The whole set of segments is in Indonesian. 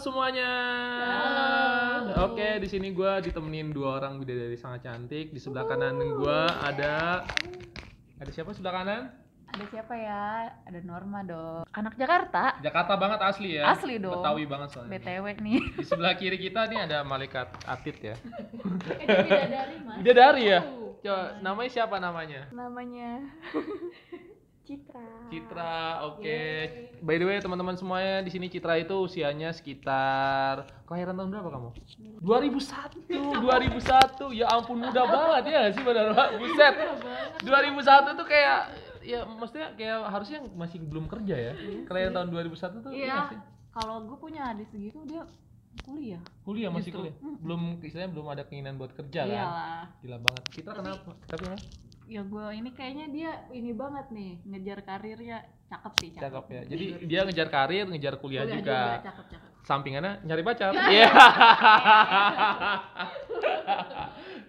semuanya. Halo. Oke, di sini gua ditemenin dua orang bidadari sangat cantik. Di sebelah kanan gua ada ada siapa sebelah kanan? Ada siapa ya? Ada Norma dong. Anak Jakarta. Jakarta banget asli ya. Asli dong. Betawi banget soalnya. BTW nih. Di sebelah kiri kita nih ada malaikat Atit ya. Itu bidadari, Mas. Bidadari ya? Coba namanya siapa namanya? namanya Citra. Citra, oke. By the way teman-teman semuanya di sini Citra itu usianya sekitar kelahiran tahun berapa kamu? 2001, 2001. Ya ampun muda banget ya sih benar Buset. 2001 tuh kayak ya maksudnya kayak harusnya masih belum kerja ya. Kelahiran tahun 2001 tuh Iya. nggak sih? Kalau gue punya adik segitu dia kuliah. Kuliah masih Justru. kuliah. Belum istilahnya belum ada keinginan buat kerja kan. Iyalah. Gila banget. Citra kenapa? Tapi kenapa? Ya gue ini kayaknya dia ini banget nih ngejar karirnya cakep sih cakep. Cakep ya. Jadi dia ngejar karir, ngejar kuliah, Kuliah juga. cakep cakep. sampingannya nyari pacar. Iya.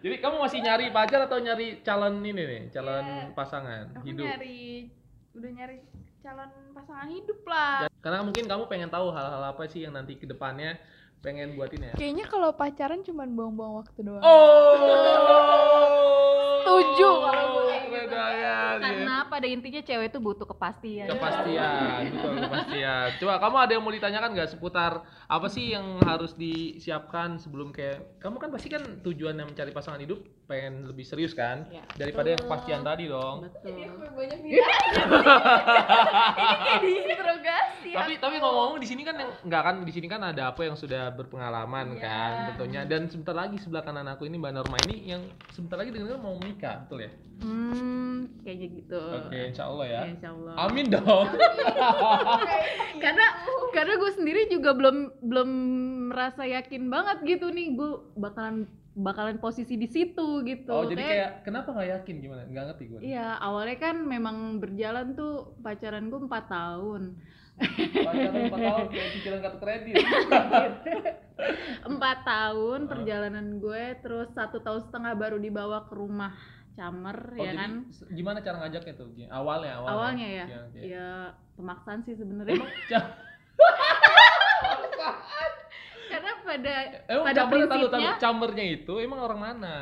Jadi kamu masih nyari pacar atau nyari calon ini nih, calon Iya. pasangan Aku hidup? nyari udah nyari calon pasangan hidup lah. Karena mungkin kamu pengen tahu hal-hal apa sih yang nanti ke depannya pengen buatin ya. Kayaknya kalau pacaran cuma buang-buang waktu doang. Oh. Setuju kalau gue. Karena pada intinya cewek itu butuh kepastian. kepastian, betul kepastian. Coba kamu ada yang mau ditanyakan nggak seputar apa sih yang harus disiapkan sebelum kayak kamu kan pasti kan tujuan yang mencari pasangan hidup pengen lebih serius kan Ya, daripada yang betul. kepastian tadi dong. Betul. banyak tapi tapi ngomong-ngomong di sini kan yang enggak kan di sini kan ada apa yang sudah berpengalaman Iya. kan tentunya dan sebentar lagi sebelah kanan aku ini Mbak Norma ini yang sebentar lagi dengar mau menikah betul ya Hmm, kayaknya gitu. oke insya Allah ya Ya, insya Allah. amin dong karena karena gue sendiri juga belum belum merasa yakin banget gitu nih gue bakalan bakalan posisi di situ gitu. Oh jadi kayak kenapa nggak yakin? Gimana? Nggak ngerti gue iya awalnya kan memang berjalan tuh pacaran gue empat tahun. Pacaran empat tahun kayak cicilan kartu kredit. Empat tahun Ah. perjalanan gue terus satu tahun setengah baru dibawa ke rumah camer oh, ya kan? gimana cara ngajaknya tuh? Awalnya awalnya, awalnya ya? Oke, oke. ya pemaksaan sih sebenarnya karena pada emang pada tahu prinsipnya cambernya itu emang orang mana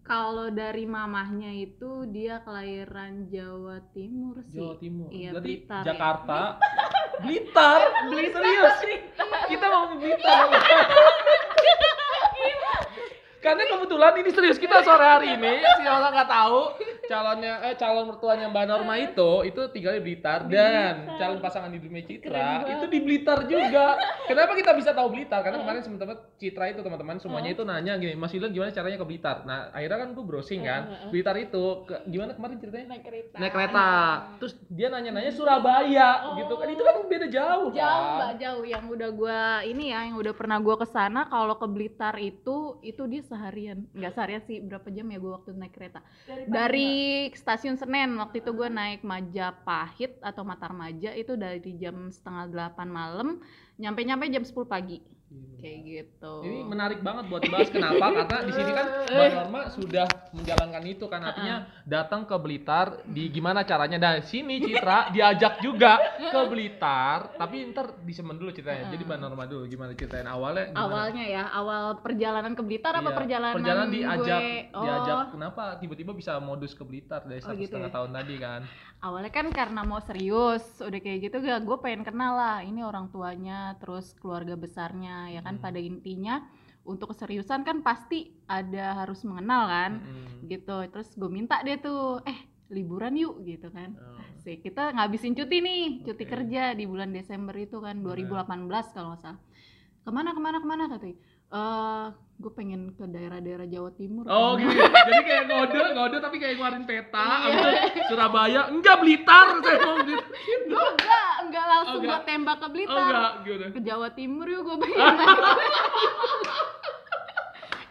Kalau dari mamahnya itu dia kelahiran Jawa Timur sih. Jawa Timur. Iya, Berarti Blitar ya. Jakarta. Blitar. Serius. Kita mau Blitar. Karena kebetulan ini serius kita sore hari ini si orang nggak tahu calonnya eh calon mertuanya Mbak Norma itu itu tinggalnya di Blitar. Dan calon pasangan hidupnya Citra itu di Blitar juga. Kenapa kita bisa tahu Blitar? Karena kemarin teman-teman Citra itu teman-teman semuanya itu nanya gini, Mas Ilon gimana caranya ke Blitar? Nah, akhirnya kan gue browsing kan. Blitar itu ke, gimana kemarin ceritanya? naik kereta. naik kereta. Terus dia nanya-nanya Surabaya gitu kan. Itu kan beda jauh Jauh kan mbak jauh. Yang udah gua ini ya yang udah pernah gua ke sana kalau ke Blitar itu itu dia seharian. Nggak seharian sih berapa jam ya gua waktu naik kereta. Dari stasiun Senen. Waktu itu gua naik Majapahit atau Matarmaja itu dari jam setengah delapan malam nyampe nyampe jam 10 pagi kayak gitu. Ini menarik banget buat dibahas. Kenapa? Karena di sini kan Mbak Norma sudah menjalankan itu kan. Artinya datang ke Blitar di gimana caranya? Dari sini Citra diajak juga ke Blitar. Tapi ntar disemen dulu ceritanya. Jadi Mbak Norma dulu gimana ceritain awalnya gimana? awalnya ya awal perjalanan ke Blitar apa Iya, perjalanan perjalanan diajak gue? oh. Diajak kenapa tiba-tiba bisa modus ke Blitar dari Oh, satu gitu setengah ya? tahun tadi kan awalnya kan karena mau serius udah kayak gitu gak gue pengen kenal lah ini orang tuanya terus keluarga besarnya ya kan Hmm. pada intinya untuk keseriusan kan pasti ada harus mengenal kan Mm-mm. gitu terus gue minta dia tuh eh liburan yuk gitu kan Oh. sih kita ngabisin cuti nih cuti Oke. kerja di bulan Desember itu kan 2018 kalau nggak salah ke mana ke mana ke mana katanya eh gue pengen ke daerah-daerah Jawa Timur Oh kan." gitu. Jadi kayak ngode, ngode tapi kayak ngeluarin peta. Iya. abis itu Surabaya, enggak Blitar saya mau gitu. enggak enggak langsung Oh, gue tembak ke Oh Blitar enggak, gimana? ke Jawa Timur yuk gue pengen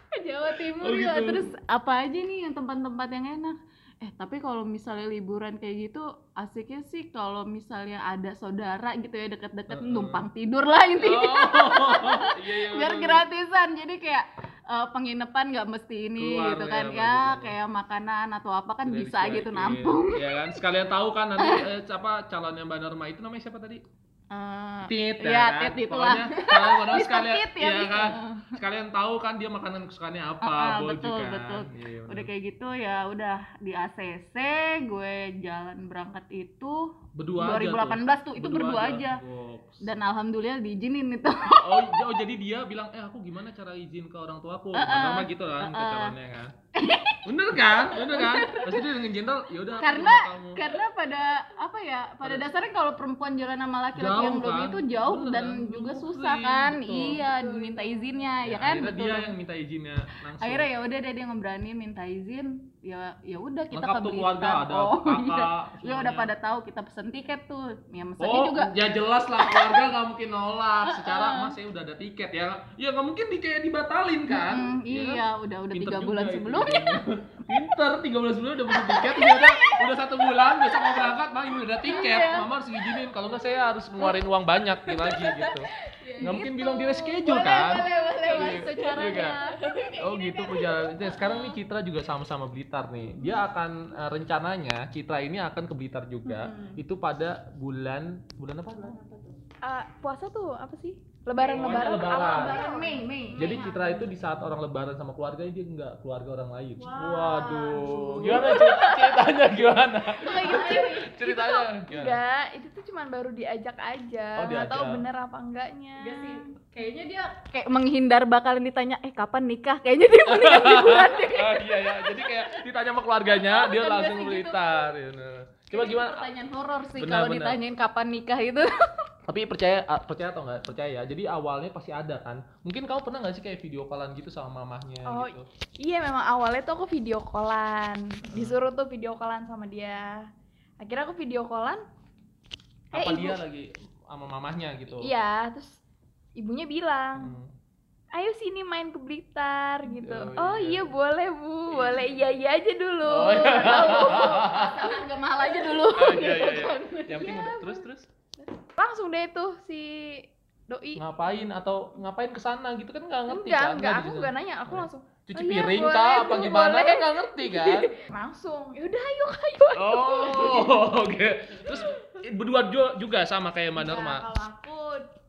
ke Jawa Timur Oh, yuk gitu. terus apa aja nih yang tempat-tempat yang enak eh tapi kalau misalnya liburan kayak gitu asiknya sih kalau misalnya ada saudara gitu ya deket-deket Heeh. numpang tidur lah intinya Oh, iya, iya, biar betul. gratisan jadi kayak eh, penginapan nggak mesti ini Keluar gitu ya, kan betul, ya betul. kayak makanan atau apa kan Udah bisa gitu nampung Iya kan, sekalian tahu kan nanti eh, apa calonnya Mbak Norma itu namanya siapa tadi? Eh, tit Iya, kan? tit itulah. Kalian mau tahu Mr. sekalian Tit ya, Mr. kan sekalian tahu kan dia makanan kesukaannya apa ah, boju betul, kan betul. Iya, udah kayak gitu ya udah di ACC gue jalan berangkat itu berdua aja 2018 tuh, itu berdua aja. Goks. dan alhamdulillah diizinin itu oh, oh jadi dia bilang eh aku gimana cara izin ke orang tuaku Uh-uh. Padahal mah gitu kan Uh-uh. calonnya kan bener kan bener kan pasti dia dengan gentle ya udah aku karena kamu. karena pada apa ya pada Pada- dasarnya kalau perempuan jalan sama laki-laki yang belum kan? itu jauh Bener dan kan? juga susah kan betul. iya diminta izinnya ya, kan akhirnya betul dia yang minta izinnya langsung akhirnya ya udah deh dia ngeberani minta izin ya ya udah kita lengkap ke tuh keluarga ada oh iya ya udah pada tahu kita pesen tiket tuh ya mesennya Oh, juga ya jelas lah keluarga nggak mungkin nolak. Secara mas saya udah ada tiket ya, ya nggak mungkin di kayak dibatalin kan? Mm, Iya kan? udah udah tiga bulan sebelumnya. Pinter, tiga bulan sebelumnya udah beli tiket, udah ada, udah satu bulan, besok mau berangkat, mah ini udah ada tiket, Iya. mama harus izinin, kalau nggak saya harus ngeluarin uang banyak lagi gitu. Nggak mungkin bilang di reschedule kan? boleh boleh Iya, itu caranya iya Oh gitu perjalanan. Nah, Sekarang nih Citra juga sama-sama Blitar nih. Dia akan eh, rencananya Citra ini akan ke Blitar juga. Itu pada bulan bulan apa? Ah, puasa tuh apa sih? Lebaran, lebaran. lebaran. awal Lebaran Mei Mei Jadi Citra itu di saat orang lebaran sama keluarga dia nggak keluarga orang lain. Wow. Waduh, gimana cer- ceritanya gimana? Gitu. Ceritanya gimana? Enggak, itu tuh cuman baru diajak aja. Oh, Nggak tahu bener apa enggaknya. Enggak sih kayaknya dia kayak menghindar bakalan ditanya eh kapan nikah kayaknya dia mendingan liburan deh Oh iya ya, jadi kayak ditanya sama keluarganya, dia Kan langsung gitu. Nah. Coba gimana? pertanyaan horor sih kalau ditanyain kapan nikah itu Tapi percaya percaya atau enggak? Percaya ya. Jadi awalnya pasti ada kan. Mungkin kamu pernah nggak sih kayak video callan gitu sama mamahnya Oh, gitu? Iya memang awalnya tuh aku video callan. Disuruh tuh video callan sama dia. Akhirnya aku video callan. Eh, Apa ibu- dia lagi sama mamahnya gitu? Iya, terus ibunya bilang, Hmm. ayo sini main ke Blitar gitu. Oh, Oh, iya. iya. boleh bu, boleh iya iya aja dulu. Oh, iya. Aja dulu Oh, iya iya iya. Yang penting udah terus terus Langsung deh tuh si doi. ngapain atau ngapain ke sana gitu kan nggak ngerti Enggak, kan? enggak, Nggak aku bisa. enggak nanya, aku Iya. langsung cuci Oh, iya, piring boleh, kah apa gimana boleh. kan nggak ngerti kan? langsung. Yaudah ayo ayo. Oh, oke. Terus berdua ju- juga sama kayak Mbak Nah, Norma. kalau aku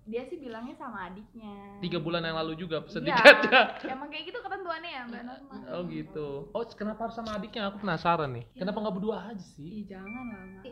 dia sih bilangnya sama adiknya. Tiga bulan yang lalu juga Iya, tiketnya. Emang kayak gitu ketentuannya ya Mbak Norma. Oh gitu. Oh kenapa harus sama adiknya? Aku penasaran nih. Kenapa nggak berdua aja sih? Ih, jangan lah, Mas.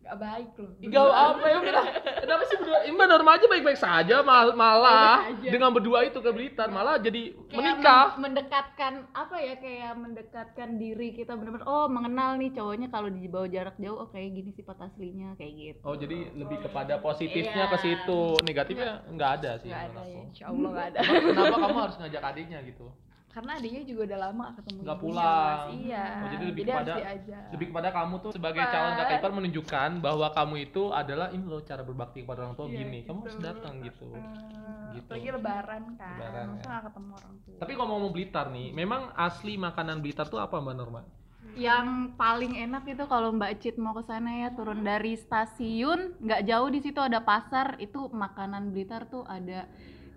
Gak baik loh. Gak apa ya udah. Kenapa sih berdua? Mbak Norma aja baik-baik saja, mal- malah aja. dengan berdua itu ke Blitar malah jadi Kayak menikah. men- mendekatkan apa ya kayak mendekatkan diri kita benar-benar oh mengenal nih cowoknya kalau dibawa jarak jauh oh kayak gini sifat aslinya kayak gitu Oh jadi lebih kepada positifnya Iya. ke situ, negatifnya nggak ada sih. Gak menurut ada ya, insya Allah gak ada. Kenapa kamu harus ngajak adiknya gitu? Karena adiknya juga udah lama gak ketemu Nggak ibunya, pulang. Mas. Iya. Oh, jadi lebih harus kepada-. Lebih kepada kamu tuh sebagai Pak. calon kakak ipar menunjukkan bahwa kamu itu adalah ini loh cara berbakti kepada orang tua Iya, gini. Kamu gitu. harus datang gitu. Hmm, Gitu. Apalagi lebaran kan. Lebaran, ya. gak ketemu orang tua. Tapi kalau mau Blitar nih, memang asli makanan Blitar tuh apa Mbak Norma? yang paling enak itu kalau Mbak Cit mau ke sana ya turun dari stasiun nggak jauh di situ ada pasar itu makanan Blitar tuh ada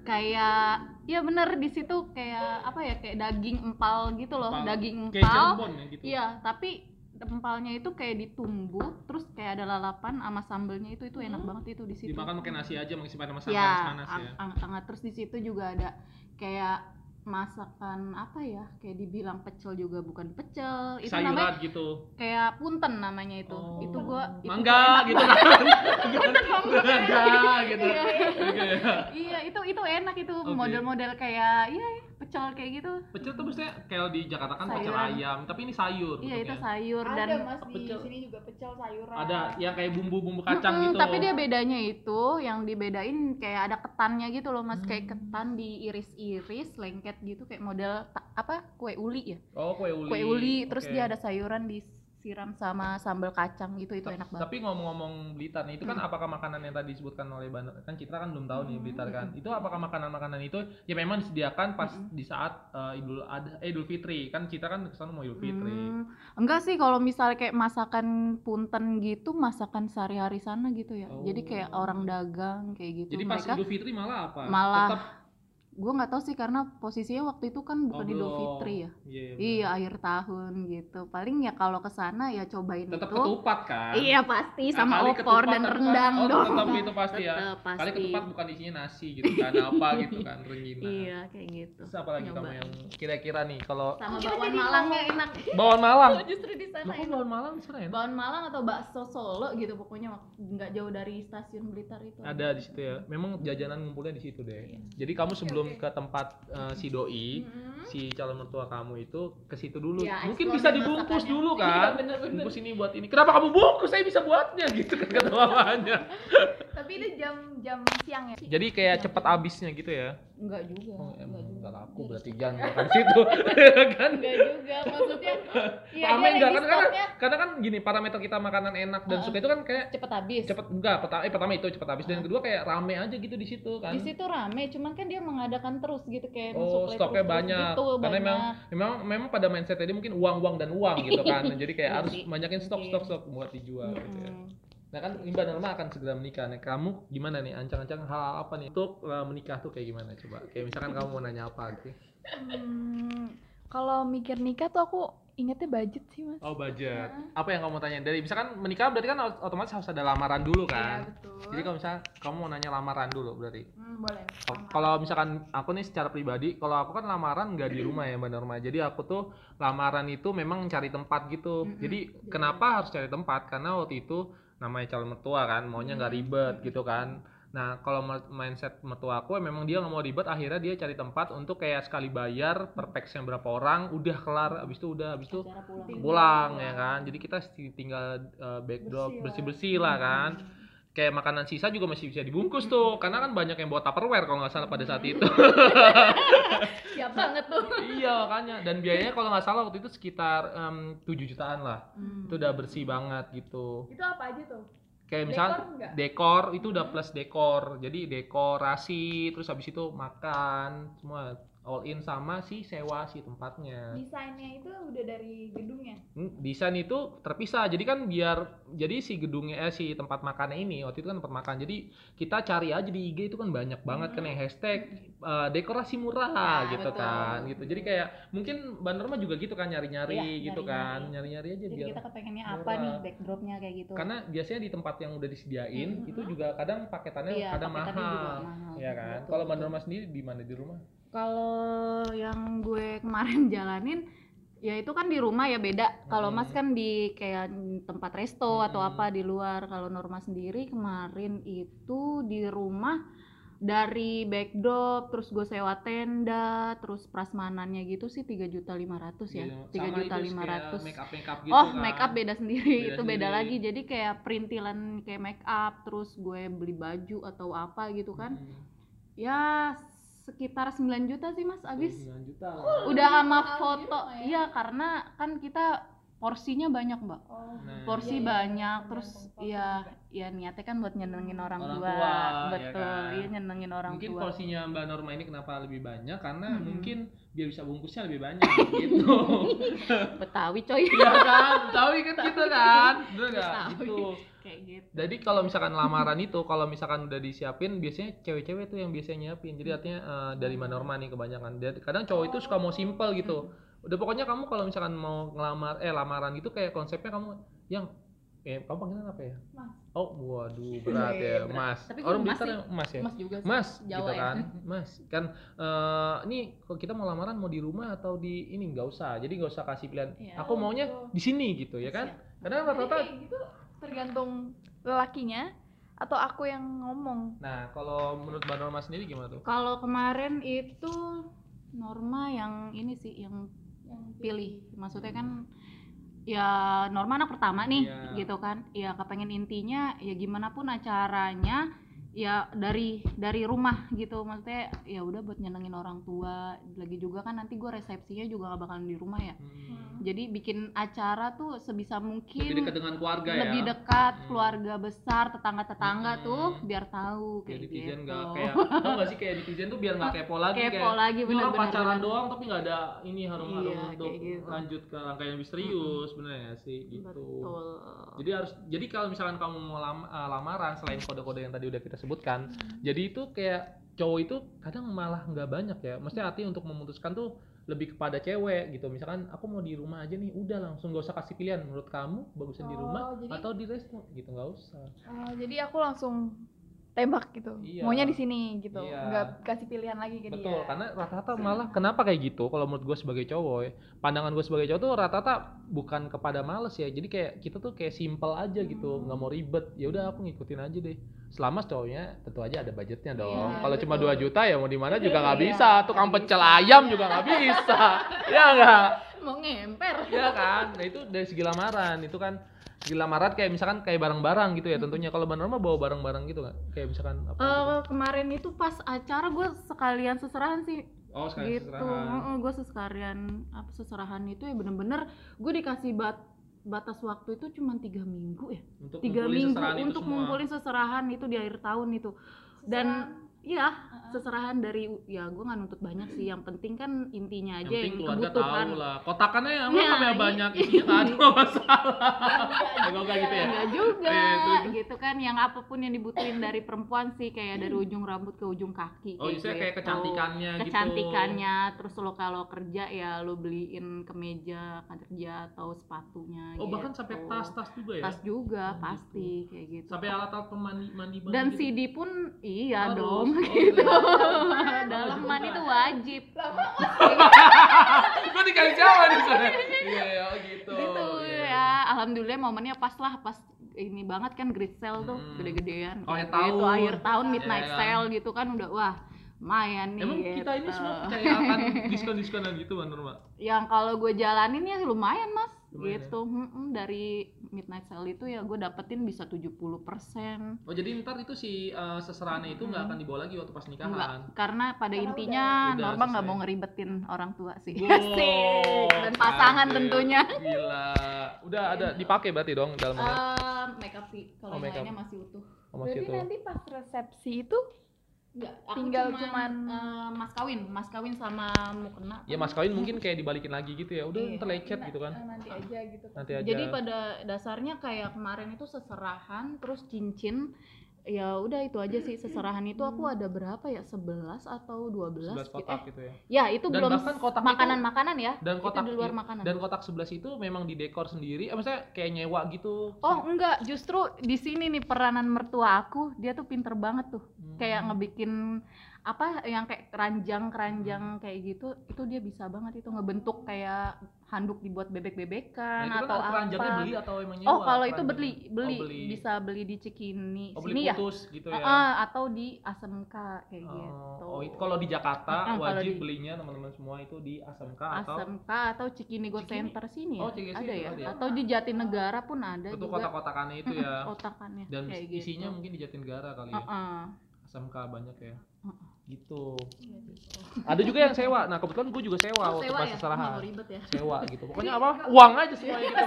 kayak ya bener di situ kayak apa ya kayak daging empal gitu loh Empal. daging Kayak empal Cirebon ya gitu. iya tapi empalnya itu kayak ditumbuk terus kayak ada lalapan sama sambelnya itu itu enak banget itu di situ Dimakan pakai nasi aja mengisi sama sama ya panas ya. ang- ang- hangat terus di situ juga ada kayak masakan apa ya kayak dibilang pecel juga bukan pecel itu namanya Sayuran gitu. kayak punten namanya itu Oh. itu gua itu Mangga gitu kan. Mangga gitu. Iya. Itu itu enak itu model-model kayak iya pecel kayak gitu Pecel tuh maksudnya kayak di Jakarta kan pecel ayam, tapi ini sayur iya itu sayur dan ada mas di pecel. sini juga pecel sayuran. Ada yang kayak bumbu-bumbu kacang Mm-mm, gitu. tapi dia bedanya itu yang dibedain kayak ada ketannya gitu loh mas kayak Hmm. ketan diiris-iris lengket gitu kayak model apa kue uli ya Oh, kue uli. kue uli terus dia ada sayuran disiram sama sambal kacang gitu itu Ta- enak banget Tapi ngomong-ngomong Blitar nih, itu kan apakah makanan yang tadi disebutkan oleh Ban- kan Citra kan belum tahu nih Blitar kan. Itu apakah makanan-makanan itu ya memang disediakan pas di saat eh, Idul Adha eh, Idul Fitri. Kan Citra kan ke sana mau Idul Fitri. Hmm, enggak sih kalau misalnya kayak masakan punten gitu masakan sehari-hari sana gitu ya jadi kayak Oh. orang dagang kayak gitu Jadi pas mereka Idul Fitri malah apa? malah Tetap gue nggak tahu sih karena posisinya waktu itu kan bukan Oh, Idul. Fitri ya Iya, iya akhir tahun gitu paling ya kalau ke sana ya cobain Tetap itu ketupat kan? iya pasti Nah, sama kali opor dan tetap- rendang oh, dong tetap itu pasti ya. Tetep, Kali pasti. ketupat bukan isinya nasi gitu kan, apa gitu kan, rengginang. iya kayak gitu Terus apa lagi kamu Nyobain. yang kira-kira nih kalau sama bawang jadi malangnya enak bawang Malang? justru di sana kok bawang Malang sebenarnya enak? bawang malang atau bakso solo gitu pokoknya nggak jauh dari stasiun Blitar itu Ada di situ ya. Memang jajanan ngumpulnya di situ deh. Iya. Jadi kamu sebelum ke tempat eh, si doi, Mm-mm. si calon mertua kamu itu ke situ dulu. Ya, Mungkin bisa dibungkus masakannya. dulu Iya, kan. bener-bener. Bungkus ini buat ini. Kenapa kamu bungkus? Saya bisa buatnya gitu kan kata mamanya. Tapi itu jam jam siang ya. Jadi kayak cepet habisnya gitu ya. Enggak juga Oh, enggak emang juga enggak laku berarti jangan makan situ. kan? enggak juga maksudnya iya Rame enggak lagi kan karena, karena kan gini parameter kita makanan enak dan Heeh. suka itu kan kayak cepet habis cepet enggak pertama eh pertama itu cepet habis dan Heeh. kedua kayak rame aja gitu di situ kan. di situ rame cuman kan dia mengadakan terus gitu kayak Oh, stoknya terus-terus banyak. gitu, Karena memang banyak. memang memang pada mindset tadi mungkin uang uang dan uang gitu kan. Jadi kayak Iya harus banyakin stok Mungkin. stok stok buat dijual gitu ya. Nah kan Mbak Norma akan segera menikah. Nah kamu gimana nih ancang-ancang hal apa nih untuk uh, menikah tuh kayak gimana coba? Kayak misalkan kamu mau nanya apa gitu. Hmm, kalau mikir nikah tuh aku ingetnya budget sih mas. Oh budget. Heeh. Apa yang kamu mau tanya? Dari misalkan menikah berarti kan ot- otomatis harus ada lamaran dulu Iya kan. betul. Jadi kalau misalnya kamu mau nanya lamaran dulu berarti. Hmm, boleh. Kalau misalkan aku nih secara pribadi, kalau aku kan lamaran nggak di rumah ya Mbak Norma. Jadi aku tuh lamaran itu memang cari tempat gitu. Mm-mm. Jadi kenapa harus cari tempat? Karena waktu itu namanya calon mertua kan, maunya nggak ribet gitu kan. Nah kalau mindset mertua aku memang dia nggak mau ribet, akhirnya dia cari tempat untuk kayak sekali bayar per packsnya berapa orang, udah kelar, abis itu udah, abis itu pulang pulang ya kan. Jadi kita tinggal uh, backdrop Bersih lah. bersih-bersih lah kan kayak makanan sisa juga masih bisa dibungkus tuh. Karena kan banyak yang bawa tupperware kalau nggak salah pada saat itu. Siap banget tuh. Iya makanya. Dan biayanya kalau nggak salah waktu itu sekitar em, 7 jutaan lah. Hmm. itu udah bersih banget gitu. Itu apa aja tuh? kayak misal Dekor dekor itu udah plus dekor. Jadi dekorasi terus habis itu makan semua all in sama si sewa si tempatnya Desainnya itu udah dari gedungnya. Hmm, desain itu terpisah jadi kan biar jadi si gedungnya eh, si tempat makannya ini waktu itu kan tempat makan jadi kita cari aja di IG itu kan banyak banget kan yang hashtag eh, dekorasi murah Ya, gitu betul. kan gitu jadi kayak mungkin Mbak Norma juga gitu kan nyari-nyari Iya, gitu nyari-nyari. kan nyari-nyari aja jadi biar kita kepengennya apa murah. nih backdropnya kayak gitu karena biasanya di tempat yang udah disediain Mhm. itu juga kadang paketannya Iya, kadang paketannya mahal, mahal. ya kan kalau betul. Norma sendiri di mana di rumah Kalau yang gue kemarin jalanin ya itu kan di rumah ya beda. Kalau Mas Hmm. kan di kayak tempat resto atau Hmm. apa di luar. Kalau Norma sendiri kemarin itu di rumah dari backdrop terus gue sewa tenda terus prasmanannya gitu sih tiga juta lima ratus ya Iya, tiga juta lima ratus gitu oh kan. make up beda sendiri Beda itu beda sendiri. lagi jadi kayak perintilan kayak make up terus gue beli baju atau apa gitu kan Hmm. ya sekitar 9 juta sih mas abis. 9 juta. Udah sama foto gitu, Maya. iya karena kan kita porsinya banyak mbak. Oh. Nah, porsi Iya, iya, banyak tergantung terus porsi ya ya niatnya kan buat nyenengin orang, Orang tua, tua, ya betul. kan? iya nyenengin orang mungkin tua. porsinya Mbak Norma ini kenapa lebih banyak? Karena Mm-mm. mungkin biar bisa bungkusnya lebih banyak gitu. Betawi coy. Iya kan? Tahu kan gitu kan? Bener Betawi. gitu. Kayak gitu. Jadi kalau misalkan lamaran itu kalau misalkan udah disiapin biasanya cewek-cewek tuh yang biasanya nyiapin. Jadi artinya eh, dari Mbak Norma nih kebanyakan. Dan kadang cowok itu suka mau simple gitu. Udah pokoknya kamu kalau misalkan mau ngelamar eh lamaran gitu kayak konsepnya kamu yang eh kamu panggilan apa ya Mas. oh waduh berat Iya, ya berat. mas Tapi orang Blitar yang mas ya mas juga sih. Mas, Jawa gitu ya. kan, Mas, kan eh ini kalau kita mau lamaran mau di rumah atau di ini nggak usah, jadi nggak usah kasih pilihan. Iya. Aku maunya di sini gitu ya kan? Siap. Karena rata-rata. gitu tergantung lelakinya atau aku yang ngomong. Nah, kalau menurut Mbak Norma sendiri gimana tuh? kalau kemarin itu Norma yang ini sih yang Yang pilih maksudnya kan ya Norma anak pertama nih Iya. gitu kan ya kepengen intinya ya gimana pun acaranya ya dari dari rumah gitu maksudnya ya udah buat nyenengin orang tua lagi juga kan nanti gue resepsinya juga gak bakalan di rumah ya Hmm. jadi bikin acara tuh sebisa mungkin Lebih dekat dengan keluarga ya. lebih dekat Hmm. keluarga besar tetangga-tetangga Hmm. tuh biar tahu Kayak netizen gitu nggak kayak tau nggak sih kayak netizen tuh biar nggak kepo lagi kepo kayak lagi ini orang bener-bener pacaran doang tapi nggak ada ini harum harum Iya, untuk gitu. lanjut ke langkah yang lebih serius bener ya sih gitu. betul Jadi harus jadi kalau misalkan kamu mau lam- eh, lamaran selain kode-kode yang tadi udah kita sebutkan, jadi itu kayak cowok itu kadang malah nggak banyak ya. Maksudnya artinya untuk memutuskan tuh lebih kepada cewek gitu. Misalkan aku mau di rumah aja nih udah langsung gak usah kasih pilihan. Menurut kamu bagusan di Oh, rumah jadi- atau di resto gitu nggak usah. Oh, jadi aku langsung tembak gitu. Iya. Maunya di sini gitu. Iya. Nggak kasih pilihan lagi ke betul dia. karena rata-rata malah kenapa kayak gitu kalau menurut gue sebagai cowok ya pandangan gue sebagai cowok tuh rata-rata bukan kepada males ya jadi kayak kita tuh kayak simple aja gitu Hmm. nggak mau ribet ya udah aku ngikutin aja deh selama cowoknya tentu aja ada budgetnya dong Iya, kalau cuma betul. 2 juta ya mau di mana juga nggak Iya, bisa tukang nggak pecel ayam juga nggak bisa ya nggak mau ngemper. Iya kan? Nah itu dari segi lamaran. Itu kan segi lamaran kayak misalkan kayak barang-barang gitu ya tentunya. Kalau benar mah bawa barang-barang gitu kan kayak misalkan apa gitu. Eh, kemarin itu pas acara gue sekalian seserahan sih. Oh gitu. gue sekalian apa seserahan itu ya bener-bener gue dikasih bat batas waktu itu cuma tiga minggu ya. Untuk tiga minggu seserahan untuk ngumpulin seserahan itu di akhir tahun itu. Dan iya seserahan dari ya gue nggak nuntut banyak sih. Yang penting kan intinya yang aja yang, keluarga kebutuhan. tahu lah. Kotakannya yang Nah, apa ya iya. banyak. Isinya kan ada masalah. Enggak enggak gitu ya Enggak juga Iya, gitu kan. Yang apa pun yang dibutuhin dari perempuan sih kayak dari ujung rambut ke ujung kaki oh isinya kayak gitu. kecantikannya gitu. Kecantikannya terus lo kalau kerja ya lo beliin kemeja kerja atau sepatunya oh bahkan gitu. sampai tas-tas juga ya? Tas juga Oh, pasti kayak gitu. Sampai alat-alat pemandi mandi dan gitu. CD pun iya dong gitu iya. dalam mandi itu wajib Gua dikasih siapa nih sana iya iya oh gitu gitu Iya, ya alhamdulillah momennya pas lah pas ini banget kan great sale tuh Hmm. gede-gedean Oh, gitu tahun. akhir tahun midnight Iya, sale gitu kan udah wah lumayan nih Emang kita ini gitu. semua percaya akan diskon-diskonan gitu Mbak Nurma? yang kalau gue jalanin ya lumayan mas Lumayan ya? gitu Mm-mm, dari midnight sale itu ya gue dapetin bisa 70% Oh jadi ntar itu si uh, seserahannya itu nggak akan dibawa lagi waktu pas Enggak, nikahan? karena pada Karena intinya udah- udah Norma nggak mau ngeribetin orang tua sih Wow, dan pasangan kaget. tentunya Gila. Udah ada dipakai berarti dong dalamnya. Eh, make up sih kalau Oh, yang make up. lainnya masih utuh Oh, masih Berarti itu. nanti pas resepsi itu Enggak, aku Tinggal cuman, cuman- eh, mas kawin, mas kawin sama mukena. Ya mas kawin mungkin kayak dibalikin lagi gitu ya. Udah Iya. ntar lecet gitu kan. eh, nanti aja gitu. Nanti aja. Jadi pada dasarnya kayak kemarin itu seserahan, terus cincin. Ya udah itu aja sih seserahan itu aku ada berapa ya? 11 atau 12 11 gitu. kotak Eh, gitu ya. ya itu Dan belum bahkan kotak itu- makanan-makanan ya. Dan kotak itu di luar makanan. Dan kotak 11 itu memang didekor sendiri. Eh maksudnya kayak nyewa gitu. Oh enggak, justru di sini nih peranan mertua aku, dia tuh pinter banget tuh. Hmm. Kayak ngebikin apa yang kayak keranjang-keranjang kayak gitu, itu dia bisa banget itu ngebentuk kayak handuk dibuat Nah, bebek-bebekan itu atau kan apa. beli atau emang nyewa? Oh, kalau itu beli, beli, Oh, beli. bisa beli di Cikini Oh, sini beli ya. gitu ya. Ah, atau di ASMK kayak Oh, gitu. oh, itu kalau di Jakarta kalau wajib di- belinya teman-teman semua itu di ASMK atau ASMK atau Cikini Go Cikini? Center sini ya. Oh, Cikini ada ya. ada ya? Atau di Jatinegara pun ada itu juga. kotak-kotakannya itu ya. Otakannya Dan isinya gitu. mungkin di Jatinegara kali ya. Heeh. SMK banyak ya. Heeh. Gitu. Ada juga yang sewa. Nah, kebetulan gue juga sewa Oh, waktu sewa pas ya? seserahan. Nggak ribet ya. Sewa gitu. Pokoknya apa? Uang aja semuanya gitu.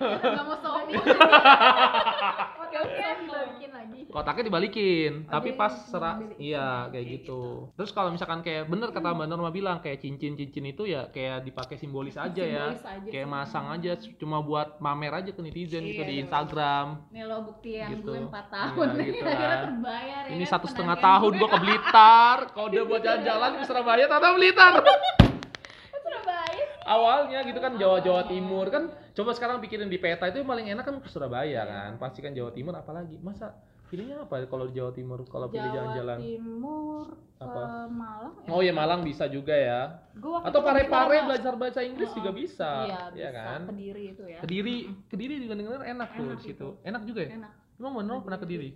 Gak mau oke dibalikin lagi. Kotaknya dibalikin, tapi yang pas mau serah ambil. iya kayak gitu. Terus kalau misalkan kayak bener kata Mbak Norma bilang kayak cincin-cincin itu ya kayak dipakai simbolis aja ya. Aja Kayak sih. masang aja cuma buat mamer aja ke netizen gitu Iya, di iya. Instagram. Nih lo buktian Gitu. gue 4 Iya, tahun nih gitu kan. terbayar ya Ini kan, satu setengah tahun gue. gua ke Blitar, kode buat jalan-jalan ke Surabaya, ternyata Blitar. Awalnya gitu kan Jawa Jawa Timur kan, coba sekarang pikirin di peta itu yang paling enak kan ke Surabaya kan, pasti kan Jawa Timur apalagi masa pilihnya apa kalau di Jawa Timur kalau pilih Jawa jalan-jalan? Timur ke Apa? Malang ya? Oh ya Malang bisa juga ya, Gua atau pare-pare belajar bahasa Inggris juga bisa, iya, ya bisa. kan? Kediri itu ya. Kediri, Kediri juga denger enak tuh Enak di situ, itu. enak juga ya? Enak. Emang bener pernah Kediri?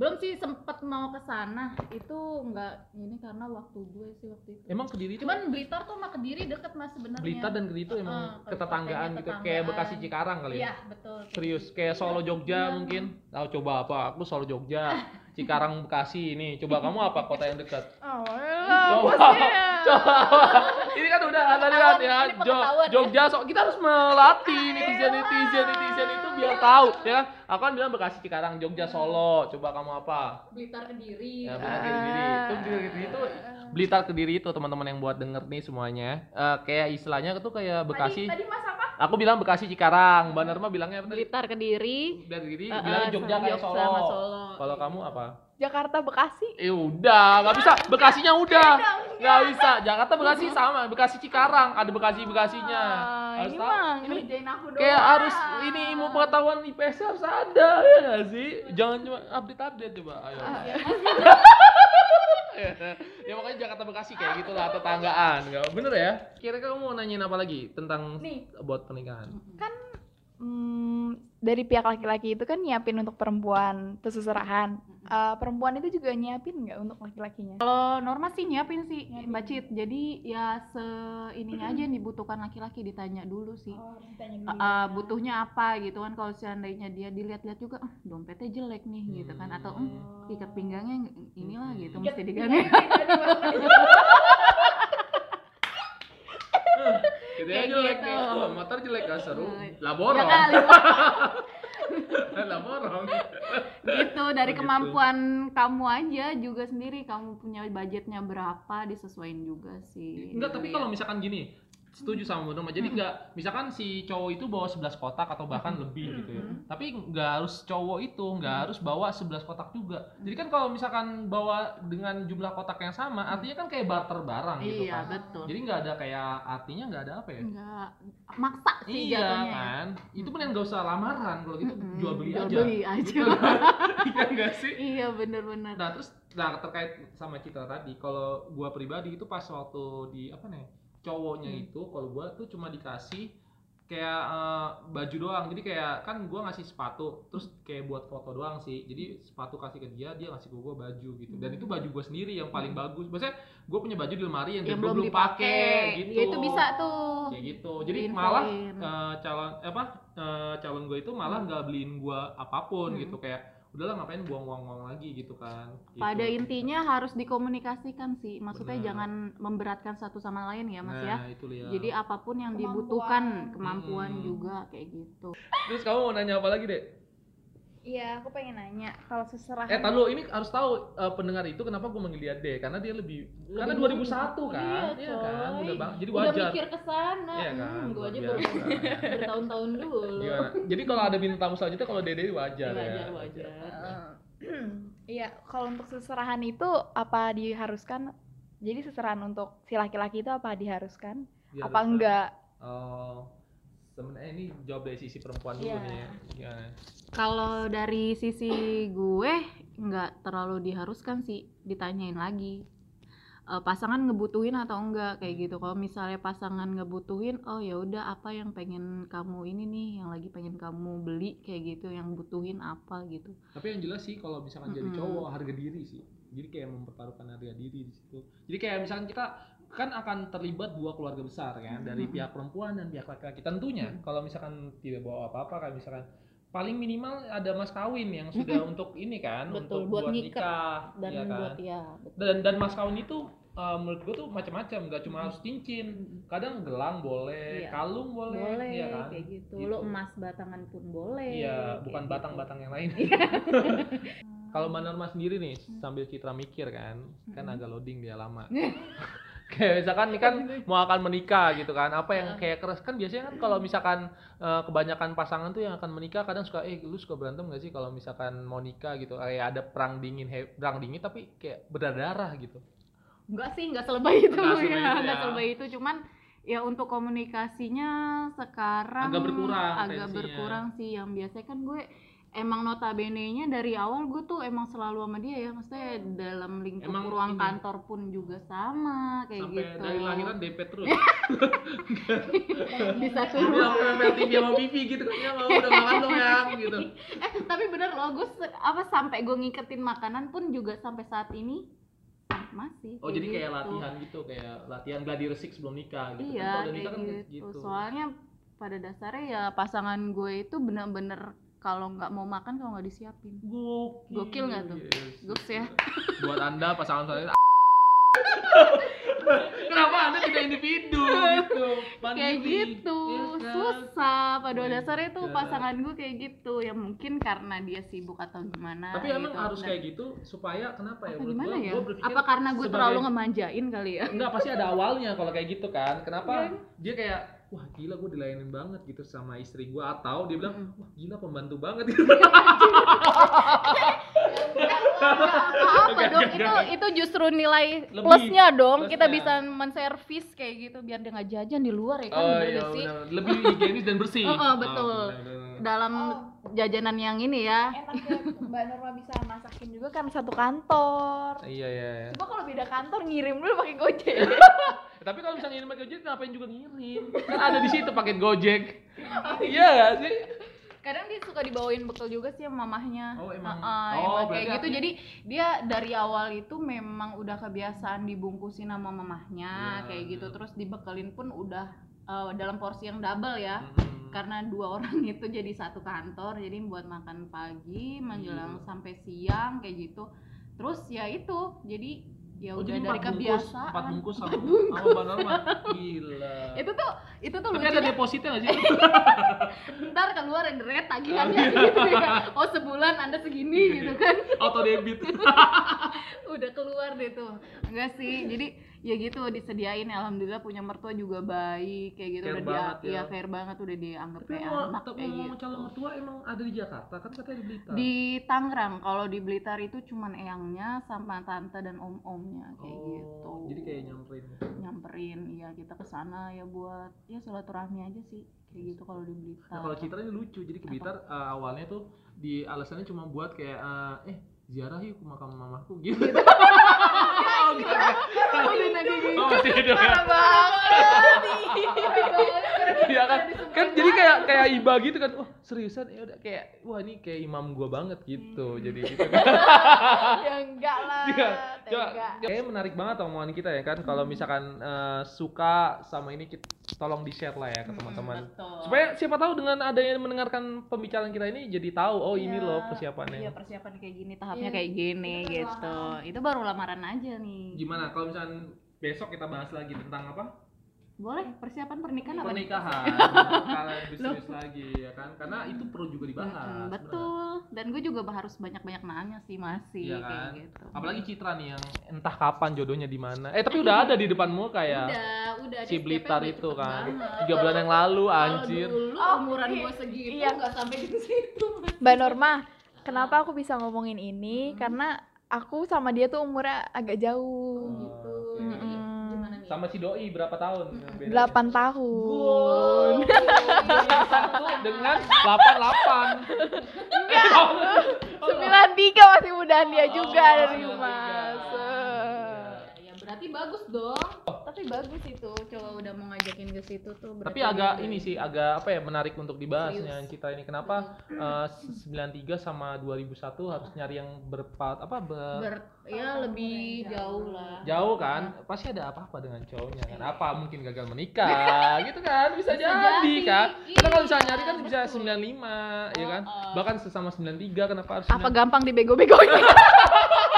Belum sih sempet mau ke sana. Itu enggak ini karena waktu gue sih waktu itu. Emang Kediri itu Cuman Blitar tuh sama Kediri deket mas sebenarnya. Blitar dan Kediri itu Heeh, emang ketetanggaan gitu, kayak. Bekasi Cikarang kali ya? Iya, betul. Serius, kayak Solo Jogja Iya. mungkin. Tahu coba apa? Aku Solo Jogja, Cikarang Bekasi ini. Coba kamu apa kota yang dekat? Oh, Coba. Coba. Ini kan udah tadi kan ya, ini Jo- pengetahuan ya. Jogja so kita harus melatih netizen netizen netizen itu biar tahu ya kan. Aku kan bilang Bekasi Cikarang, Jogja Solo. Coba kamu apa? Blitar Kediri. Ya, gitu. Blitar Kediri. Itu Blitar Kediri itu Blitar Kediri itu teman-teman yang buat denger nih semuanya. Eh, kayak istilahnya itu kayak Bekasi. Tadi, tadi Mas apa? Aku bilang Bekasi Cikarang, Mbak Norma bilangnya apa tadi? Blitar Kediri. Dari Kediri, Eh, bilang eh, Jogja kayak Solo. Solo. Kalau kamu apa? Jakarta Bekasi. Eh udah, nggak bisa. Bekasinya udah. Nggak bisa. Jakarta Bekasi sama. Bekasi Cikarang. Ada Bekasi Bekasinya. Ah, Harus ini tahu. Ini ngerjain aku doang. kayak harus ini ilmu pengetahuan IPS harus ada ya nggak sih? Jangan cuma update update coba. Ayo. Ah, ya makanya Jakarta Bekasi kayak gitu lah tetanggaan. Bener ya? Kira-kira kamu mau nanyain apa lagi tentang Nih. buat pernikahan? kan hmm, dari pihak laki-laki itu kan nyiapin untuk perempuan seserahan. Eh, perempuan itu juga nyiapin nggak untuk laki-lakinya? Kalau Norma sih nyiapin sih Nyiapin. Mbak Cit. Jadi ya se ininya aja yang dibutuhkan laki-laki ditanya dulu sih. Oh, Eh, eh, butuhnya apa gitu kan kalau seandainya dia dilihat-lihat juga ah, dompetnya jelek nih gitu kan atau Hmm. "Hmm, ikat pinggangnya inilah gitu Hmm. mesti diganti Gitu Kayak jelek gitu. nih. Oh, motor jelek gak seru. Hmm. Lah ya borong. kali Lah borong. gitu dari Oh, gitu. kemampuan kamu aja juga sendiri kamu punya budgetnya berapa disesuaikan juga sih Enggak, tapi Iya. kalau misalkan gini, setuju sama Bu Nurma. Jadi enggak, misalkan si cowok itu bawa 11 kotak atau bahkan lebih gitu ya. Tapi enggak harus cowok itu, enggak harus bawa 11 kotak juga. Jadi kan kalau misalkan bawa dengan jumlah kotak yang sama, artinya kan kayak barter barang gitu iya kan. betul Jadi enggak ada kayak artinya enggak ada apa ya? enggak maksa sih Iya jatuhnya kan, itu pun yang nggak usah lamaran kalau gitu jual beli jual aja. beli aja Iya enggak sih? iya bener-bener Nah terus nah terkait sama Citra tadi, kalau gua pribadi itu pas waktu di apa nih cowoknya Hmm. itu, kalau gua tuh cuma dikasih kayak eh, baju doang. Jadi kayak kan gua ngasih sepatu, terus kayak buat foto doang sih. Jadi sepatu kasih ke dia, dia ngasih ke gua baju gitu. Dan itu baju gua sendiri yang paling bagus. Maksudnya gua punya baju di lemari yang, Hmm. yang gua belum belum dipakai pakai gitu. ya itu bisa tuh Kayak gitu. Jadi Diinfoin. malah eh, calon apa eh, calon gue itu malah nggak beliin gua apa pun Hmm. gitu kayak udahlah ngapain buang uang-uang lagi gitu kan. Gitu. pada intinya harus dikomunikasikan sih maksudnya Benar. jangan memberatkan satu sama lain ya mas ya Nah, itu Lia. jadi apa pun yang Kemampuan. dibutuhkan kemampuan Hmm. juga kayak gitu Terus kamu mau nanya apa lagi, Dek? Iya, aku pengen nanya kalau seserahan. Eh, tahu ini harus tahu eh, pendengar itu kenapa gue manggil dia Dek karena dia lebih, karena 2001 kan. Iya, kan? coy. Udah bang, jadi udah wajar. mikir ke sana Iya kan, hmm, gue aja baru bertahun-tahun dulu Gimana? Jadi kalau ada bintang tamu selanjutnya kalau Dede wajar, wajar ya. wajar Eh, Iya, kalau untuk seserahan itu apa diharuskan? Jadi seserahan untuk si laki-laki itu apa diharuskan? Biar apa enggak? Oh, sebenarnya ini jawab dari sisi perempuan dulu Iya. nih. ya. Kalau dari sisi gue nggak terlalu diharuskan sih ditanyain lagi Eh, pasangan ngebutuhin atau enggak kayak gitu kalau misalnya pasangan ngebutuhin oh ya udah apa yang pengen kamu ini nih yang lagi pengen kamu beli kayak gitu yang butuhin apa gitu Tapi yang jelas sih kalau misalkan jadi Mm-mm. cowok harga diri sih. Jadi kayak mempertaruhkan harga diri di situ. Jadi kayak misalkan kita kan akan terlibat dua keluarga besar kan dari Mm-mm. pihak perempuan dan pihak laki-laki. Tentunya kalau misalkan tidak bawa apa-apa kayak misalkan paling minimal ada mas kawin yang sudah untuk ini kan Betul, untuk buat buat, ngikat nikah dan iya kan? buat ya betul. dan dan mas kawin itu uh, menurut gue tuh macam-macam nggak cuma harus cincin kadang gelang boleh Iya. kalung boleh, boleh iya kan kayak gitu. Gitu. lo emas batangan pun boleh iya bukan gitu. batang-batang yang lain kalau mbak Norma sendiri nih sambil Citra mikir kan kan Hmm. agak loading dia lama kayak misalkan nih kan mau akan menikah gitu kan apa yang kayak keras? Kan biasanya kan kalau misalkan eh, kebanyakan pasangan tuh yang akan menikah kadang suka eh lu suka berantem gak sih kalau misalkan mau nikah? Gitu. Kayak ada perang dingin he- perang dingin tapi kayak berdarah gitu. Enggak sih, enggak selebay itu Nggak selebay ya, enggak ya. selebay itu. Cuman ya untuk komunikasinya sekarang Agak berkurang agak tensinya. berkurang sih. Yang biasanya kan gue emang notabene-nya dari awal gue tuh emang selalu sama dia ya maksudnya dalam lingkup Emang ruang ini? kantor pun juga sama kayak sampai gitu dari lahiran DP terus bisa dia turun bilang nempel TV sama Vivi gitu kan ya mau udah makan dong ya gitu eh tapi bener loh gue apa sampai gue ngiketin makanan pun juga sampai saat ini masih oh jadi kayak gitu. latihan gitu kayak latihan gladi resik sebelum nikah gitu Iya, kan kalau udah kayak nikah kan gitu. gitu Soalnya pada dasarnya ya pasangan gue itu bener-bener kalau nggak mau makan kalau nggak disiapin. gokil Gokil nggak tuh? Yes. Goks ya. buat anda pasangan saya kenapa anda tidak individu gitu Mandiri. Kayak gitu, kan? susah. Pada dasarnya tuh pasangan gue kayak gitu. Ya mungkin karena dia sibuk atau gimana. tapi emang gitu. harus Dan- kayak gitu supaya kenapa ya gimana gua- ya? gua Apa karena gue sebagai- terlalu ngemanjain kali ya? Enggak, pasti ada awalnya kalau kayak gitu kan. Kenapa? Iya. Dia kayak wah gila gue dilayanin banget gitu sama istri gue atau dia bilang wah gila pembantu banget apa dong itu itu justru nilai Lebih. plusnya dong kita Plusnya. bisa menservis kayak gitu biar dia nggak jajan di luar ya kan Oh bener iya sih. Lebih higienis dan bersih. Oh, oh, betul. benar. dalam jajanan yang ini ya Enaknya Mbak Norma bisa masakin juga kan satu kantor. Iya iya. iya. Coba kalau beda kantor ngirim dulu pakai Gojek. Ya, Tapi kalau misalnya ngirim pakai Gojek ngapain juga ngirim? Kan ada di situ paket Gojek. Iya gak sih? kadang dia suka dibawain bekal juga sih sama mamahnya Oh, emang. Heeh, Oh, emang kayak gitu jadi dia dari awal itu memang udah kebiasaan dibungkusin sama mamahnya Ya, kayak gitu ya. terus dibekelin pun udah eh, dalam porsi yang double ya Mm-mm. karena dua orang itu jadi satu kantor jadi buat makan pagi menjelang Iya. sampai siang kayak gitu terus ya itu jadi ya Oh, udah dari empat bungkus, kebiasaan empat bungkus sama sama Norma. Gila. itu tuh itu tuh Tapi ada depositnya nggak sih? ntar keluar deret tagihannya gitu ya oh sebulan anda segini Iya, gitu iya. kan Auto debit. udah keluar deh tuh enggak sih jadi ya gitu disediain alhamdulillah punya mertua juga baik kayak gitu Care udah dia banget ya. ya care banget udah dianggap Tapi kayak mau anak tapi kayak ngomong gitu calon mertua emang ada di Jakarta kan katanya di Blitar. di Tangerang kalau di Blitar itu cuman eyangnya sama tante dan om-omnya kayak Oh, gitu Jadi kayak nyamperin. nyamperin ya kita ke sana ya buat ya silaturahmi aja sih kayak gitu kalau di Blitar Nah, kalau ini lucu. Jadi ke Blitar eh, awalnya tuh di alasannya cuma buat kayak eh, eh ziarah yuk ke makam mamaku gitu. Oh, enggak, udah nagih gitu Oh, masih hidup ya? Parah banget. Iya kan? Kan jadi kayak kayak iba gitu kan. Wah, seriusan ya udah kayak wah ini kayak imam gua banget gitu. Jadi gitu kan. ya enggak lah. Coba, Tega. kayaknya menarik banget omongan kita ya kan. Kalau misalkan eh, suka sama ini kita tolong di share lah ya ke teman-teman. betul Supaya siapa tahu dengan adanya mendengarkan pembicaraan kita ini jadi tahu oh ini Iya. loh persiapannya. Iya persiapan kayak gini, tahapnya Iya, kayak gini itu gitu. Itu baru lamaran aja nih. Gimana kalau misalkan besok kita bahas lagi tentang apa? Boleh persiapan pernikahan apa? Pernikahan. Kalian lebih serius lagi ya kan? Karena itu perlu juga dibahas. Betul. Dan gue juga harus banyak-banyak nanya sih masih Iya kayak kan? gitu. Apalagi Citra nih yang entah kapan jodohnya di mana. Eh tapi udah ada di depan muka ya. Udah, udah Si Blitar itu kan. Tiga bulan yang lalu Kalau anjir. dulu Oh, umuran iya. gue segitu Iya. nggak sampai di situ. Mbak Norma, kenapa aku bisa ngomongin ini? Karena aku sama dia tuh umurnya agak jauh. gitu. oke. Jadi Mm. gimana nih? Sama si doi berapa tahun? Delapan tahun. Satu dengan 88. Sembilan tiga masih mudahan dia juga Oh, dari 93. Ya berarti bagus dong. Tapi bagus itu coba udah mau ngajakin ke situ tuh. Tapi agak ini sih agak apa ya menarik untuk dibahasnya Serius. kita ini kenapa eh, 93 sama 2001 harus nyari yang berpat apa ber- ber ya lebih jauh lah. jauh kan pasti ada apa-apa dengan cowoknya kan apa mungkin gagal menikah gitu kan bisa, Bisa jadi, jadi, kan karena kalau misalnya iya, nyari kan bisa betul. 95 ya kan Oh, oh. bahkan sesama 93 kenapa harus Apa 9? gampang dibego-begoin?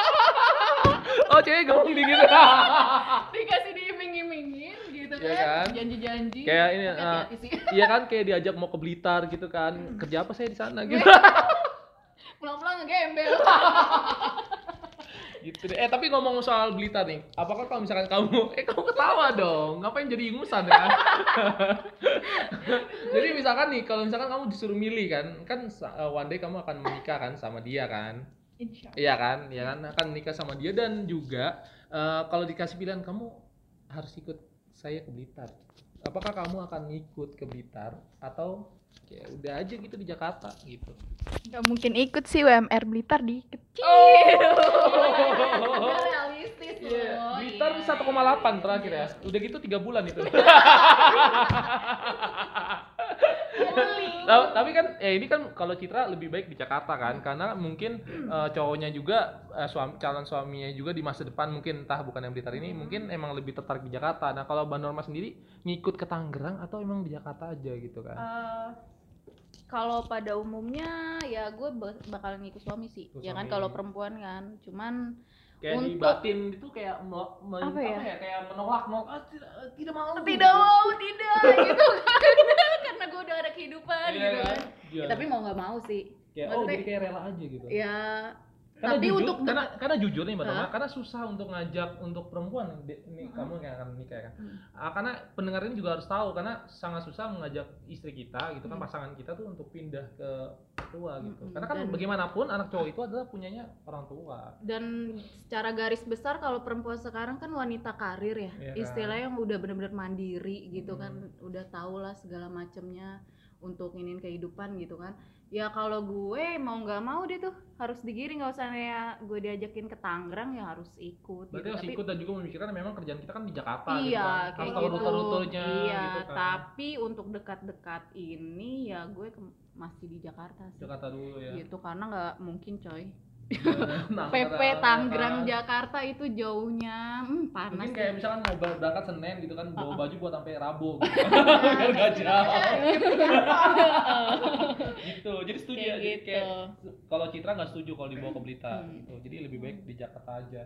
cewek gampang gitu Dikasih diiming-imingin gitu Iya kan. kan? Janji-janji. Kayak ini, eh, sih. iya kan kayak diajak mau ke Blitar gitu kan kerja apa saya di sana gitu Pulang-pulang ngegembel. gitu deh. Eh tapi ngomong soal Blitar nih, apakah kalau misalkan kamu, eh kamu ketawa dong, ngapain jadi ingusan ya? jadi misalkan nih, kalau misalkan kamu disuruh milih kan, kan uh, one day kamu akan menikah kan sama dia kan, iya kan, iya kan, akan menikah sama dia dan juga uh, kalau dikasih pilihan kamu harus ikut saya ke Blitar, apakah kamu akan ikut ke Blitar atau ya udah aja gitu di Jakarta gitu? Gak mungkin ikut sih UMR Blitar di kecil. Realistis Iya, loh. Blitar iya. 1,8 terakhir ya. Udah gitu 3 bulan itu. Tahu- tapi kan eh ini kan kalau Citra lebih baik di Jakarta kan karena mungkin eh, cowoknya juga eh, suami calon suaminya juga di masa depan mungkin entah bukan yang Blitar ini mungkin emang lebih tertarik di Jakarta. Nah, kalau Mbak Norma sendiri ngikut ke Tangerang atau emang di Jakarta aja gitu kan? Eh, kalau pada umumnya ya gue bakalan ngikut suami sih Ikut ya kan suami. kalau perempuan kan cuman kayak di untuk- batin itu kayak me- men- Apa ya? kayak menolak menolak ah, tidak, tidak mau tidak mau tidak gitu kan karena gue udah ada kehidupan Iya gitu kan? kan Iya. Ya, tapi mau nggak mau sih kayak oh jadi kayak rela aja gitu ya karena Tapi jujur, untuk karena karena jujur nih mbak karena susah untuk ngajak untuk perempuan ini kamu yang akan nikah ya kan Hmm. Ah, karena pendengar ini juga harus tahu karena sangat susah mengajak istri kita gitu kan Hmm. pasangan kita tuh untuk pindah ke tua gitu Mm-mm. karena kan Dan- bagaimanapun anak cowok itu adalah punyanya orang tua dan secara garis besar kalau perempuan sekarang kan wanita karir ya Iya kan? istilahnya yang udah bener-bener mandiri gitu Hmm. kan udah tau lah segala macemnya untuk ingin kehidupan gitu kan. Ya kalau gue mau nggak mau dia tuh harus digiring nggak usah ya gue diajakin ke Tangerang ya harus ikut berarti gitu. harus ikut dan juga memikirkan memang kerjaan kita kan di Jakarta gitu iya kan. kayak harus gitu. rute-rutenya iya gitu kan. tapi untuk dekat-dekat ini ya gue ke- masih di Jakarta sih. Jakarta dulu ya. Gitu karena nggak mungkin coy PP ya Tangerang kan? Jakarta itu jauhnya hmm, panas Mungkin ya. kayak misalkan mau ber- berangkat Senin gitu kan bawa baju buat sampai Rabu gitu. Biar gak jauh. gitu. Jadi setuju ya. Kayak Jadi gitu. kayak kalau Citra nggak setuju kalau dibawa ke Blitar Hmm. gitu. Jadi lebih baik di Jakarta aja.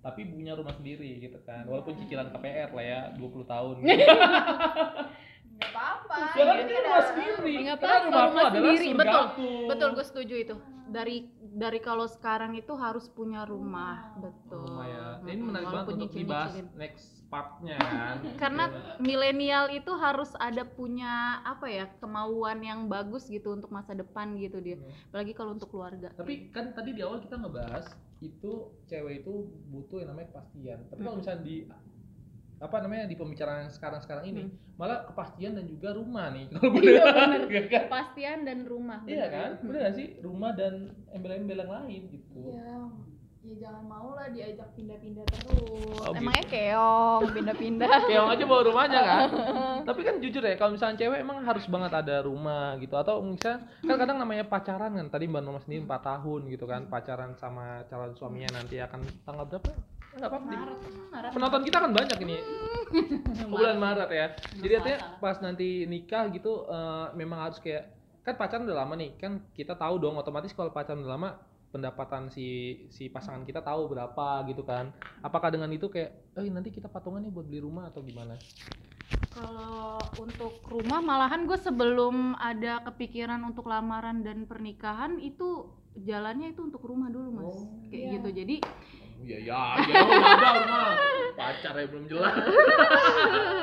Tapi punya rumah sendiri gitu kan. Walaupun cicilan KPR lah ya 20 tahun. Nggak apa-apa. ya kan ya ini rumah sendiri. Karena apa-apa, rumah adalah sendiri. Betul. Betul, gue setuju itu. Dari dari kalau sekarang itu harus punya rumah, betul. Rumah ya. Ini Mm-mm, menarik banget untuk dibahas next partnya kan. Karena Iya. milenial itu harus ada punya apa ya kemauan yang bagus gitu untuk masa depan gitu dia. Hmm. Apalagi kalau untuk keluarga. tapi kan tadi di awal kita ngebahas itu cewek itu butuh yang namanya kepastian tapi kalau Mm. misalnya di apa namanya di pembicaraan yang sekarang-sekarang ini Mm. malah kepastian dan juga rumah nih kalau Iya, bener. iya kan kepastian dan rumah. iya bener. kan bener gak sih rumah dan embel-embel yang lain gitu Iya. Ya jangan mau lah diajak pindah-pindah terus. Oh, Emangnya keong pindah-pindah. Keong aja bawa rumahnya kan tapi kan jujur ya kalau misalnya cewek emang harus banget ada rumah gitu atau misalnya kan kadang namanya pacaran kan tadi mbak Noma sendiri 4 tahun gitu kan pacaran sama calon suaminya nanti akan tanggal berapa nggak apa-apa di- Maret, Maret. penonton kita kan banyak ini bulan Maret ya. Jadi artinya pas nanti nikah gitu eh, memang harus kayak kan pacaran udah lama nih kan kita tahu dong otomatis kalau pacaran udah lama pendapatan si si pasangan kita tahu berapa gitu kan. Apakah dengan itu kayak eh nanti kita patungan nih buat beli rumah atau gimana? Kalau untuk rumah malahan gue sebelum ada kepikiran untuk lamaran dan pernikahan itu jalannya itu untuk rumah dulu mas Oh, kayak iya. gitu jadi Oh, iya ya, ya udah. Pacar ya belum jelas.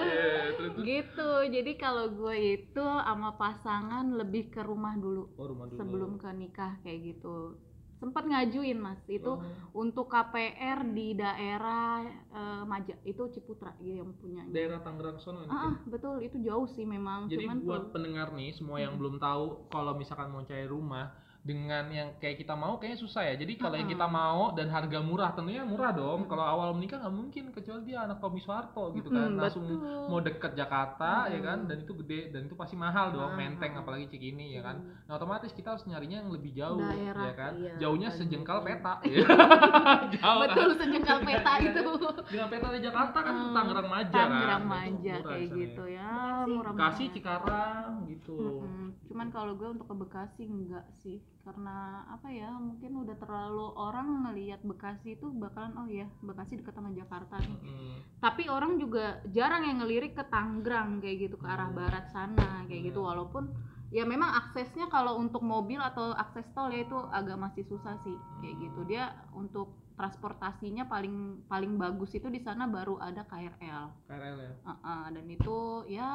Iya, terus, terus. gitu jadi kalau gue itu sama pasangan lebih ke rumah dulu Oh, rumah dulu. sebelum ke nikah kayak gitu sempat ngajuin mas itu Oh. untuk KPR di daerah eh, Maja itu Ciputra ya yang punya daerah Tangerang sono ah, ah, betul itu jauh sih memang Jadi cuman buat pendengar nih semua yang Hmm. belum tahu kalau misalkan mau cari rumah dengan yang kayak kita mau kayaknya susah ya. Jadi kalau yang Mm-mm. kita mau dan harga murah tentunya murah dong. Kalau awal menikah nggak mungkin kecuali dia anak Tommy Soeharto gitu kan. Langsung betul. mau deket Jakarta ya Mm-mm. kan dan itu gede dan itu pasti mahal dong. Mahal. Menteng apalagi Cikini ya kan. Hmm. Nah, otomatis kita harus nyarinya yang lebih jauh Daerah, ya kan. iya, Jauhnya paling sejengkal peta. ya. Jauh betul kan. sejengkal peta itu Dengan peta di Jakarta kan Hmm, Tangerang Maja kan. Tangerang Itu Maja murah kayak sana gitu ya. ya murah Bekasi, Cikarang gitu. cuman kalau gue untuk ke Bekasi enggak sih karena apa ya mungkin udah terlalu orang ngelihat Bekasi itu bakalan oh ya Bekasi dekat sama Jakarta nih. Mm. tapi orang juga jarang yang ngelirik ke Tangerang kayak gitu ke arah barat sana kayak gitu. Iya. walaupun ya memang aksesnya kalau untuk mobil atau akses tol ya itu agak masih susah sih kayak gitu. Dia untuk transportasinya paling paling bagus itu di sana baru ada KRL KRL ya. Uh-uh, dan itu ya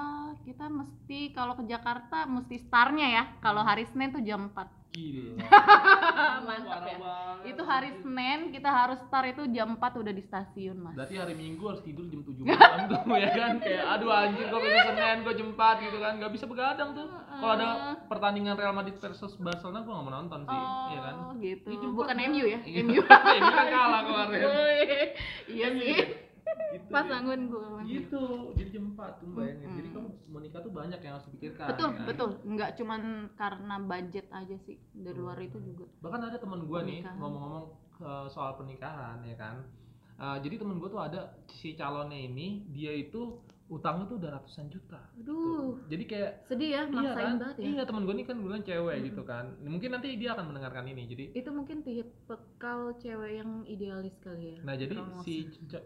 kita mesti kalau ke Jakarta mesti startnya ya. Kalau hari Senin tuh jam 4 Gila. mantap ya banget. itu hari Senin kita harus start itu jam 4 udah di stasiun mas Berarti hari Minggu harus tidur jam 7 malam tuh ya kan kayak aduh anjir gua besok Senin gua jam 4 gitu kan nggak bisa begadang tuh. Kalau ada pertandingan Real Madrid versus Barcelona gua nggak mau nonton sih, oh ya kan. gitu Ini jam bukan empat, MU ya Iya. MU Ini kan kalah kemarin. iya MU. sih Gitu, pas ya. anggun gue Gitu, jadi jam 4 tuh bayangin. Jadi Mm-mm. kamu mau nikah tuh banyak yang harus dipikirkan. betul ya kan? betul nggak cuman karena budget aja sih dari luar itu juga bahkan ada temen gue nih ngomong-ngomong eh, soal pernikahan ya kan Eh, jadi temen gue tuh ada si calonnya ini dia itu utangnya tuh udah ratusan juta. Aduh, Jadi kayak sedih ya, iya maksain kan? banget ya. Iya temen gue nih kan bilang cewek Mm-mm. gitu kan. Mungkin nanti dia akan mendengarkan ini. Jadi Itu mungkin tipe kal cewek yang idealis kali ya. Nah jadi Promosi. si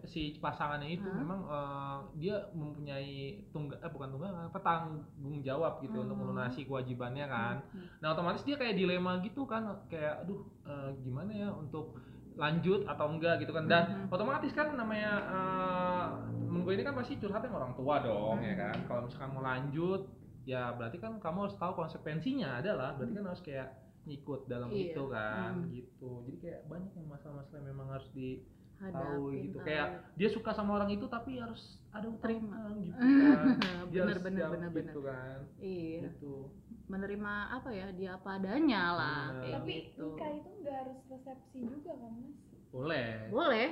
si pasangannya itu Hah? memang eh, dia mempunyai tunggal eh bukan tunggal apa tanggung jawab gitu untuk Hmm. melunasi kewajibannya kan. Hmm. Nah otomatis dia kayak dilema gitu kan kayak aduh eh, gimana ya untuk lanjut atau enggak gitu kan dan Mhm. otomatis kan namanya eh, temen gue ini kan pasti curhatnya sama orang tua dong ya Mhm. kan kalau misalkan mau lanjut ya berarti kan kamu harus tahu konsekuensinya adalah berarti kan harus kayak ngikut dalam Iya. itu kan Mhm. gitu jadi kayak banyak yang masalah-masalah yang memang harus di tahu gitu kayak dia suka sama orang itu tapi harus ada utang Terima. gitu kan dia bener harus bener bener gitu kan iya gitu menerima apa ya dia apa adanya lah Bener. kayak Tapi gitu. nikah itu nggak harus resepsi juga kan mas? boleh boleh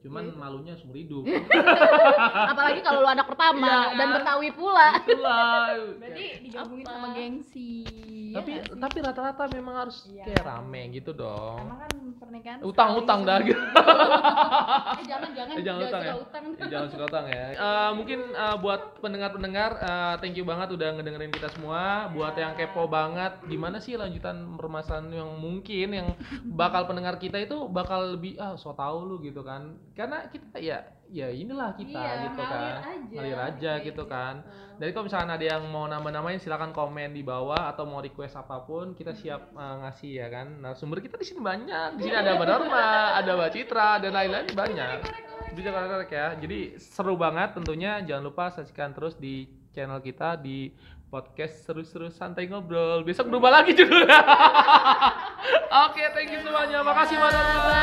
cuman Iya. malunya seumur hidup apalagi kalau lu anak pertama Iya. dan betawi pula itulah Berarti digabungin sama gengsi. ya tapi sih? tapi rata-rata memang harus Iya. kayak rame gitu dong Emang kan pernikahan utang-utang dah sekali gitu eh jangan jangan Eh, jangan utang ya? utang Eh, jangan suka utang ya. Eh, mungkin buat pendengar-pendengar, eh, thank you banget udah ngedengerin kita semua. Buat yang kepo banget, gimana sih lanjutan permasalahan yang mungkin yang bakal pendengar kita itu bakal lebih ah so tau lu gitu kan? Karena kita ya ya inilah kita Iya, gitu ngalir kan, aja, ngalir aja kayak gitu kan. gitu. Jadi kalau misalkan ada yang mau nambah-namain silakan komen di bawah atau mau request apa pun kita siap eh, ngasih ya kan. Nah sumber kita di sini banyak. Di sini ada Mbak Norma, ada Mbak Citra dan lain-lain banyak. Bisa korek ya. Jadi seru banget tentunya. Jangan lupa saksikan terus di channel kita di podcast seru-seru santai ngobrol. Besok berubah lagi judulnya. Oke, thank you semuanya. Makasih Mbak Norma.